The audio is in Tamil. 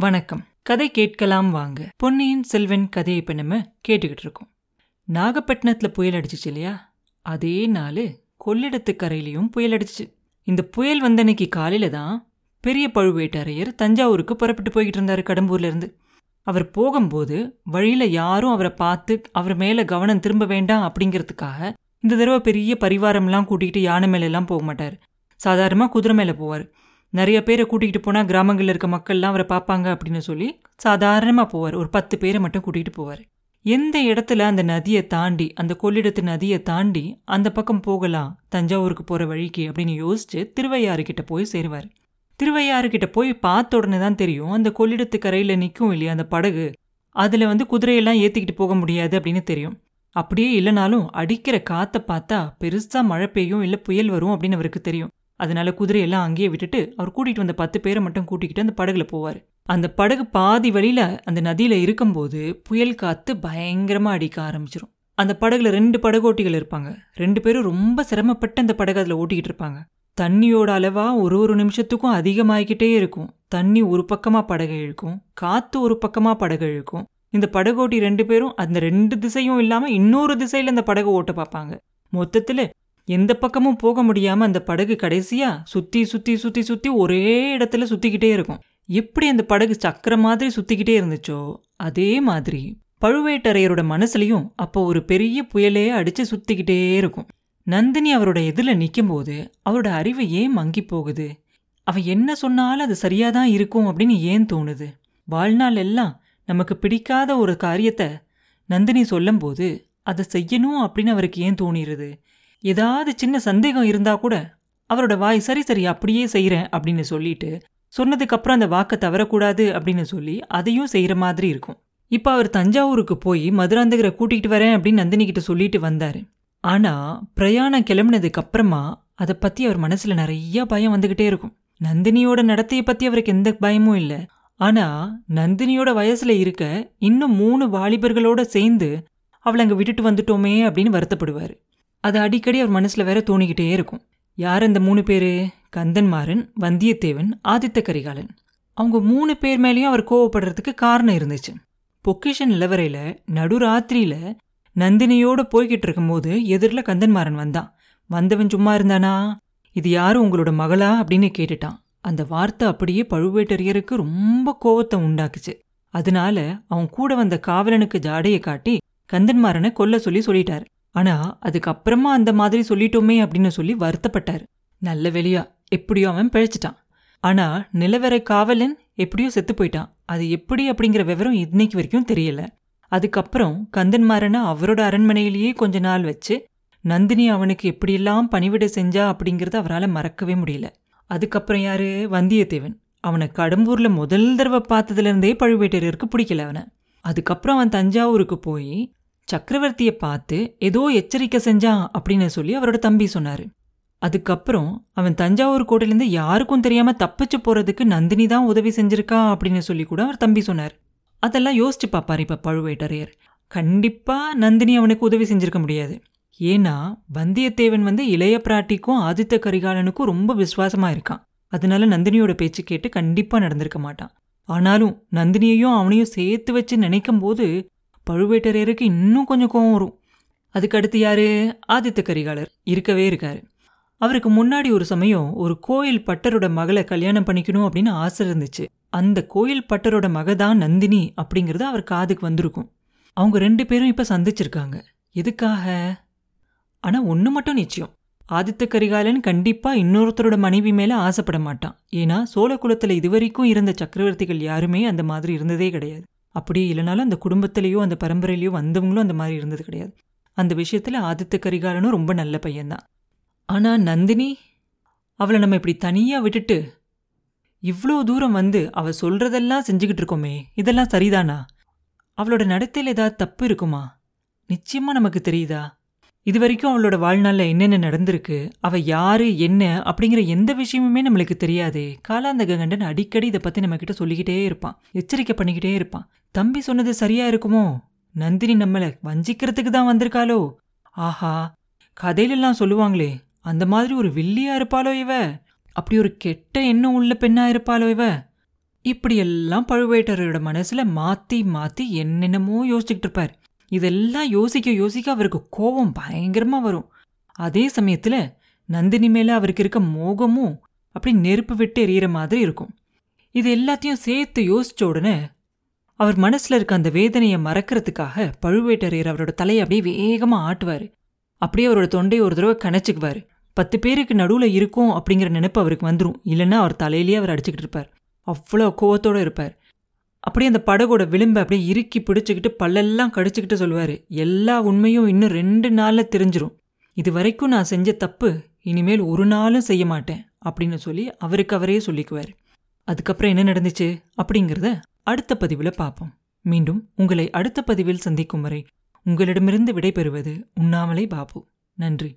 வணக்கம். கதை கேட்கலாம் வாங்க. பொன்னியின் செல்வன் கதையை இப்ப நம்ம கேட்டுக்கிட்டு இருக்கோம். நாகப்பட்டினத்துல புயல் அடிச்சிச்சு இல்லையா? அதே நாள் கொள்ளிடத்து கரையிலையும் புயல் அடிச்சிச்சு. இந்த புயல் வந்தன்னைக்கு காலையில தான் பெரிய பழுவேட்டரையர் தஞ்சாவூருக்கு புறப்பட்டு போய்கிட்டு இருந்தாரு கடம்பூர்ல இருந்து. அவர் போகும்போது வழியில யாரும் அவரை பார்த்து அவர் மேல கவனம் திரும்ப வேண்டாம் அப்படிங்கிறதுக்காக இந்த தடவை பெரிய பரிவாரம்லாம் கூட்டிகிட்டு யானை மேலெல்லாம் போக மாட்டார். சாதாரணமாக குதிரை மேலே போவார். நிறைய பேரை கூட்டிகிட்டு போனால் கிராமங்களில் இருக்க மக்கள்லாம் அவரை பார்ப்பாங்க அப்படின்னு சொல்லி சாதாரணமாக போவார். ஒரு பத்து பேரை மட்டும் கூட்டிகிட்டு போவார். எந்த இடத்துல அந்த நதியை தாண்டி அந்த கொள்ளிடத்து நதியை தாண்டி அந்த பக்கம் போகலாம் தஞ்சாவூருக்கு போகிற வழிக்கு அப்படின்னு யோசிச்சு திருவையாறுக்கிட்ட போய் சேருவார். திருவையாறுக்கிட்ட போய் பார்த்த உடனே தான் தெரியும் அந்த கொள்ளிடத்து கரையில் நிற்கும் இல்லையா அந்த படகு அதில் வந்து குதிரையெல்லாம் ஏற்றிக்கிட்டு போக முடியாது அப்படின்னு தெரியும். அப்படியே இல்லைனாலும் அடிக்கிற காற்றை பார்த்தா பெருசாக மழை பெய்யும் இல்லை புயல் வரும் அப்படின்னு அவருக்கு தெரியும். அதனால குதிரையெல்லாம் அங்கேயே விட்டுட்டு அவர் கூட்டிகிட்டு வந்த பத்து பேரை மட்டும் கூட்டிக்கிட்டு அந்த படகுல போவார். அந்த படகு பாதி வழியில அந்த நதியில் இருக்கும்போது புயல் காத்து பயங்கரமாக அடிக்க ஆரம்பிச்சிடும் அந்த படகுல ரெண்டு படகோட்டிகள் இருப்பாங்க. ரெண்டு பேரும் ரொம்ப சிரமப்பட்டு அந்த படகு அதில் ஓட்டிக்கிட்டு இருப்பாங்க. தண்ணியோட அளவா ஒரு ஒரு நிமிஷத்துக்கும் அதிகமாகிக்கிட்டே இருக்கும். தண்ணி ஒரு பக்கமாக படகு இழுக்கும். காற்று ஒரு பக்கமாக படகு இழுக்கும். இந்த படகோட்டி ரெண்டு பேரும் அந்த ரெண்டு திசையும் இல்லாமல் இன்னொரு திசையில் அந்த படகு ஓட்ட பார்ப்பாங்க. மொத்தத்தில் எந்த பக்கமும் போக முடியாம அந்த படகு கடைசியா சுத்தி சுத்தி சுத்தி சுத்தி ஒரே இடத்துல சுத்திக்கிட்டே இருக்கும். எப்படி அந்த படகு சக்கர மாதிரி சுத்திக்கிட்டே இருந்துச்சோ அதே மாதிரி பழுவேட்டரையரோட மனசுலையும் அப்போ ஒரு பெரிய புயலே அடிச்சு சுத்திக்கிட்டே இருக்கும். நந்தினி அவரோட எதிரில் நிற்கும்போது அவரோட அறிவு ஏன் மங்கி போகுது? அவன் என்ன சொன்னாலும் அது சரியாதான் இருக்கும் அப்படின்னு ஏன் தோணுது? வாழ்நாள் எல்லாம் நமக்கு பிடிக்காத ஒரு காரியத்தை நந்தினி சொல்லும்போது அதை செய்யணும் அப்படின்னு அவருக்கு ஏன் தோணிடுது ஏதாவது சின்ன சந்தேகம் இருந்தா கூட அவரோட வாய் சரி சரி அப்படியே செய்கிறேன் அப்படின்னு சொல்லிட்டு சொன்னதுக்கு அப்புறம் அந்த வாக்கை தவறக்கூடாது அப்படின்னு சொல்லி அதையும் செய்கிற மாதிரி இருக்கும். இப்போ அவர் தஞ்சாவூருக்கு போய் மதுராந்தகரை கூட்டிகிட்டு வரேன் அப்படின்னு நந்தினி கிட்ட சொல்லிட்டு வந்தாரு. ஆனா பிரயாணம் கிளம்புனதுக்கு அப்புறமா அதை பத்தி அவர் மனசுல நிறைய பயம் வந்துக்கிட்டே இருக்கும். நந்தினியோட நடத்தையை பத்தி அவருக்கு எந்த பயமும் இல்லை. ஆனா நந்தினியோட வயசுல இருக்க இன்னும் மூணு வாலிபர்களோட சேர்ந்து அவளை அங்க விட்டுட்டு வந்துட்டோமே அப்படின்னு வருத்தப்படுவாரு. அது அடிக்கடி அவர் மனசுல வேற தோணிக்கிட்டே இருக்கும். யார் அந்த மூணு பேரு? கந்தன்மாறன் வந்தியத்தேவன் ஆதித்த கரிகாலன். அவங்க மூணு பேர் மேலேயும் அவர் கோவப்படுறதுக்கு காரணம் இருந்துச்சு. பொக்கிஷ நிலவரையில் நடுராத்திரியில் நந்தினியோட போய்கிட்டு இருக்கும்போது எதிரில் கந்தன்மாறன் வந்தான். வந்தவன் சும்மா இருந்தானா? இது யாரும் உங்களோட மகளா? அப்படின்னு கேட்டுட்டான். அந்த வார்த்தை அப்படியே பழுவேட்டரையருக்கு ரொம்ப கோவத்தை உண்டாக்குச்சு. அதனால அவன் கூட வந்த காவலனுக்கு ஜாடையை காட்டி கந்தன்மாறனை கொல்ல சொல்லி சொல்லிட்டாரு. ஆனா அதுக்கப்புறமா அந்த மாதிரி சொல்லிட்டோமே அப்படின்னு சொல்லி வருத்தப்பட்டார். நல்ல வெளியா எப்படியோ அவன் பிழைச்சிட்டான். ஆனா நிலவரை காவலன் எப்படியோ செத்து போயிட்டான். அது எப்படி அப்படிங்கிற விவரம் இன்னைக்கு வரைக்கும் தெரியல. அதுக்கப்புறம் கந்தன்மாரனை அவரோட அரண்மனையிலேயே கொஞ்ச நாள் வச்சு நந்தினி அவனுக்கு எப்படியெல்லாம் பணிவிட செஞ்சா அப்படிங்கிறத அவரால் மறக்கவே முடியல. அதுக்கப்புறம் யாரு? வந்தியத்தேவன். அவனை கடம்பூர்ல முதல் தடவை பார்த்ததுல இருந்தே பழுவேட்டரையருக்கு பிடிக்கல அவனை. அதுக்கப்புறம் அவன் தஞ்சாவூருக்கு போய் சக்கரவர்த்தியை பார்த்து ஏதோ எச்சரிக்கை செஞ்சான் அப்படின்னு சொல்லி அவரோட தம்பி சொன்னாரு. அதுக்கப்புறம் அவன் தஞ்சாவூர் கோட்டையிலேருந்து யாருக்கும் தெரியாம தப்பிச்சு போறதுக்கு நந்தினி தான் உதவி செஞ்சிருக்கா அப்படின்னு சொல்லி கூட அவர் தம்பி சொன்னார். அதெல்லாம் யோசிச்சு பார்ப்பார் இப்ப பழுவேட்டரையர். கண்டிப்பா நந்தினி அவனுக்கு உதவி செஞ்சிருக்க முடியாது. ஏன்னா வந்தியத்தேவன் வந்து இளைய பிராட்டிக்கும் ஆதித்த கரிகாலனுக்கும் ரொம்ப விசுவாசமா இருக்கான். அதனால நந்தினியோட பேச்சு கேட்டு கண்டிப்பா நடந்திருக்க மாட்டான். ஆனாலும் நந்தினியையும் அவனையும் சேர்த்து வச்சு நினைக்கும் போது பழுவேட்டரையருக்கு இன்னும் கொஞ்சம் கோவம் வரும். அதுக்கடுத்து யாரு? ஆதித்த கரிகாலர். இருக்கவே இருக்காரு. அவருக்கு முன்னாடி ஒரு சமயம் ஒரு கோயில் பட்டரோட மகளை கல்யாணம் பண்ணிக்கணும் அப்படின்னு ஆசை இருந்துச்சு. அந்த கோயில் பட்டரோட மக தான் நந்தினி அப்படிங்கிறது அவர் காதுக்கு வந்திருக்கும். அவங்க ரெண்டு பேரும் இப்போ சந்திச்சிருக்காங்க. எதுக்காக? ஆனால் ஒன்று மட்டும் நிச்சயம். ஆதித்த கரிகாலன் கண்டிப்பாக இன்னொருத்தரோட மனைவி மேலே ஆசைப்பட மாட்டான். ஏன்னா சோழ குலத்துல இதுவரைக்கும் இருந்த சக்கரவர்த்திகள் யாருமே அந்த மாதிரி இருந்ததே கிடையாது. அப்படியே இல்லைனாலும் அந்த குடும்பத்திலேயோ அந்த பரம்பரையிலையோ வந்தவங்களும் அந்த மாதிரி இருந்தது கிடையாது. அந்த விஷயத்துல ஆதித்த கரிகாலனும் ரொம்ப நல்ல பையன்தான். ஆனா நந்தினி அவளை நம்ம இப்படி தனியா விட்டுட்டு இவ்வளோ தூரம் வந்து அவள் சொல்றதெல்லாம் செஞ்சுக்கிட்டு இருக்கோமே இதெல்லாம் சரிதானா? அவளோட நடத்தையில் ஏதாவது தப்பு இருக்குமா? நிச்சயமா நமக்கு தெரியுதா? இது வரைக்கும் அவளோட வாழ்நாளில் என்னென்ன நடந்திருக்கு அவள் யார் என்ன அப்படிங்கிற எந்த விஷயமுமே நம்மளுக்கு தெரியாதே. காலாந்தக கண்டன் அடிக்கடி இதை பற்றி நம்மக்கிட்ட சொல்லிக்கிட்டே இருப்பான். எச்சரிக்கை பண்ணிக்கிட்டே இருப்பான். தம்பி சொன்னது சரியா இருக்குமோ? நந்தினி நம்மளை வஞ்சிக்கிறதுக்கு தான் வந்திருக்காளோ? ஆஹா கதையிலெல்லாம் சொல்லுவாங்களே அந்த மாதிரி ஒரு வில்லியா இருப்பாளோ இவ? அப்படி ஒரு கெட்ட எண்ணம் உள்ள பெண்ணா இருப்பாளோ இவ? இப்படியெல்லாம் பழுவேட்டரோட மனசுல மாத்தி மாத்தி என்னென்னமோ யோசிச்சுக்கிட்டு இருப்பார். இதெல்லாம் யோசிக்க யோசிக்க அவருக்கு கோபம் பயங்கரமா வரும். அதே சமயத்துல நந்தினி மேல அவருக்கு இருக்க மோகமும் அப்படி நெருப்பு விட்டு எறிகிற மாதிரி இருக்கும். இது எல்லாத்தையும் சேர்த்து யோசிச்ச உடனே அவர் மனசுல இருக்க அந்த வேதனையை மறக்கிறதுக்காக பழுவேட்டரையர் அவரோட தலையை அப்படியே வேகமா ஆட்டுவாரு. அப்படியே அவரோட தொண்டையை ஒரு தடவை கணச்சுக்குவாரு பத்து பேருக்கு நடுவுல இருக்கும் அப்படிங்கிற நினைப்பு அவருக்கு வந்துடும் இல்லைன்னா அவர் தலையிலேயே அவர் அடிச்சுக்கிட்டு இருப்பார். அவ்வளோ கோவத்தோட இருப்பார். அப்படியே அந்த படகோட விளிம்பை அப்படியே இறுக்கி பிடிச்சிக்கிட்டு பல்லெல்லாம் கடிச்சுக்கிட்டு சொல்லுவார். எல்லா உண்மையும் இன்னும் ரெண்டு நாளில் தெரிஞ்சிரும். இது வரைக்கும் நான் செஞ்ச தப்பு இனிமேல் ஒரு நாளும் செய்ய மாட்டேன் அப்படின்னு சொல்லி அவருக்கு அவரே சொல்லிக்குவார். அதுக்கப்புறம் என்ன நடந்துச்சு அப்படிங்கிறத அடுத்த பதிவில் பார்ப்போம். மீண்டும் உங்களை அடுத்த பதிவில் சந்திக்கும் வரை உங்களிடமிருந்து விடைபெறுவது உண்ணாமலே பாபு. நன்றி.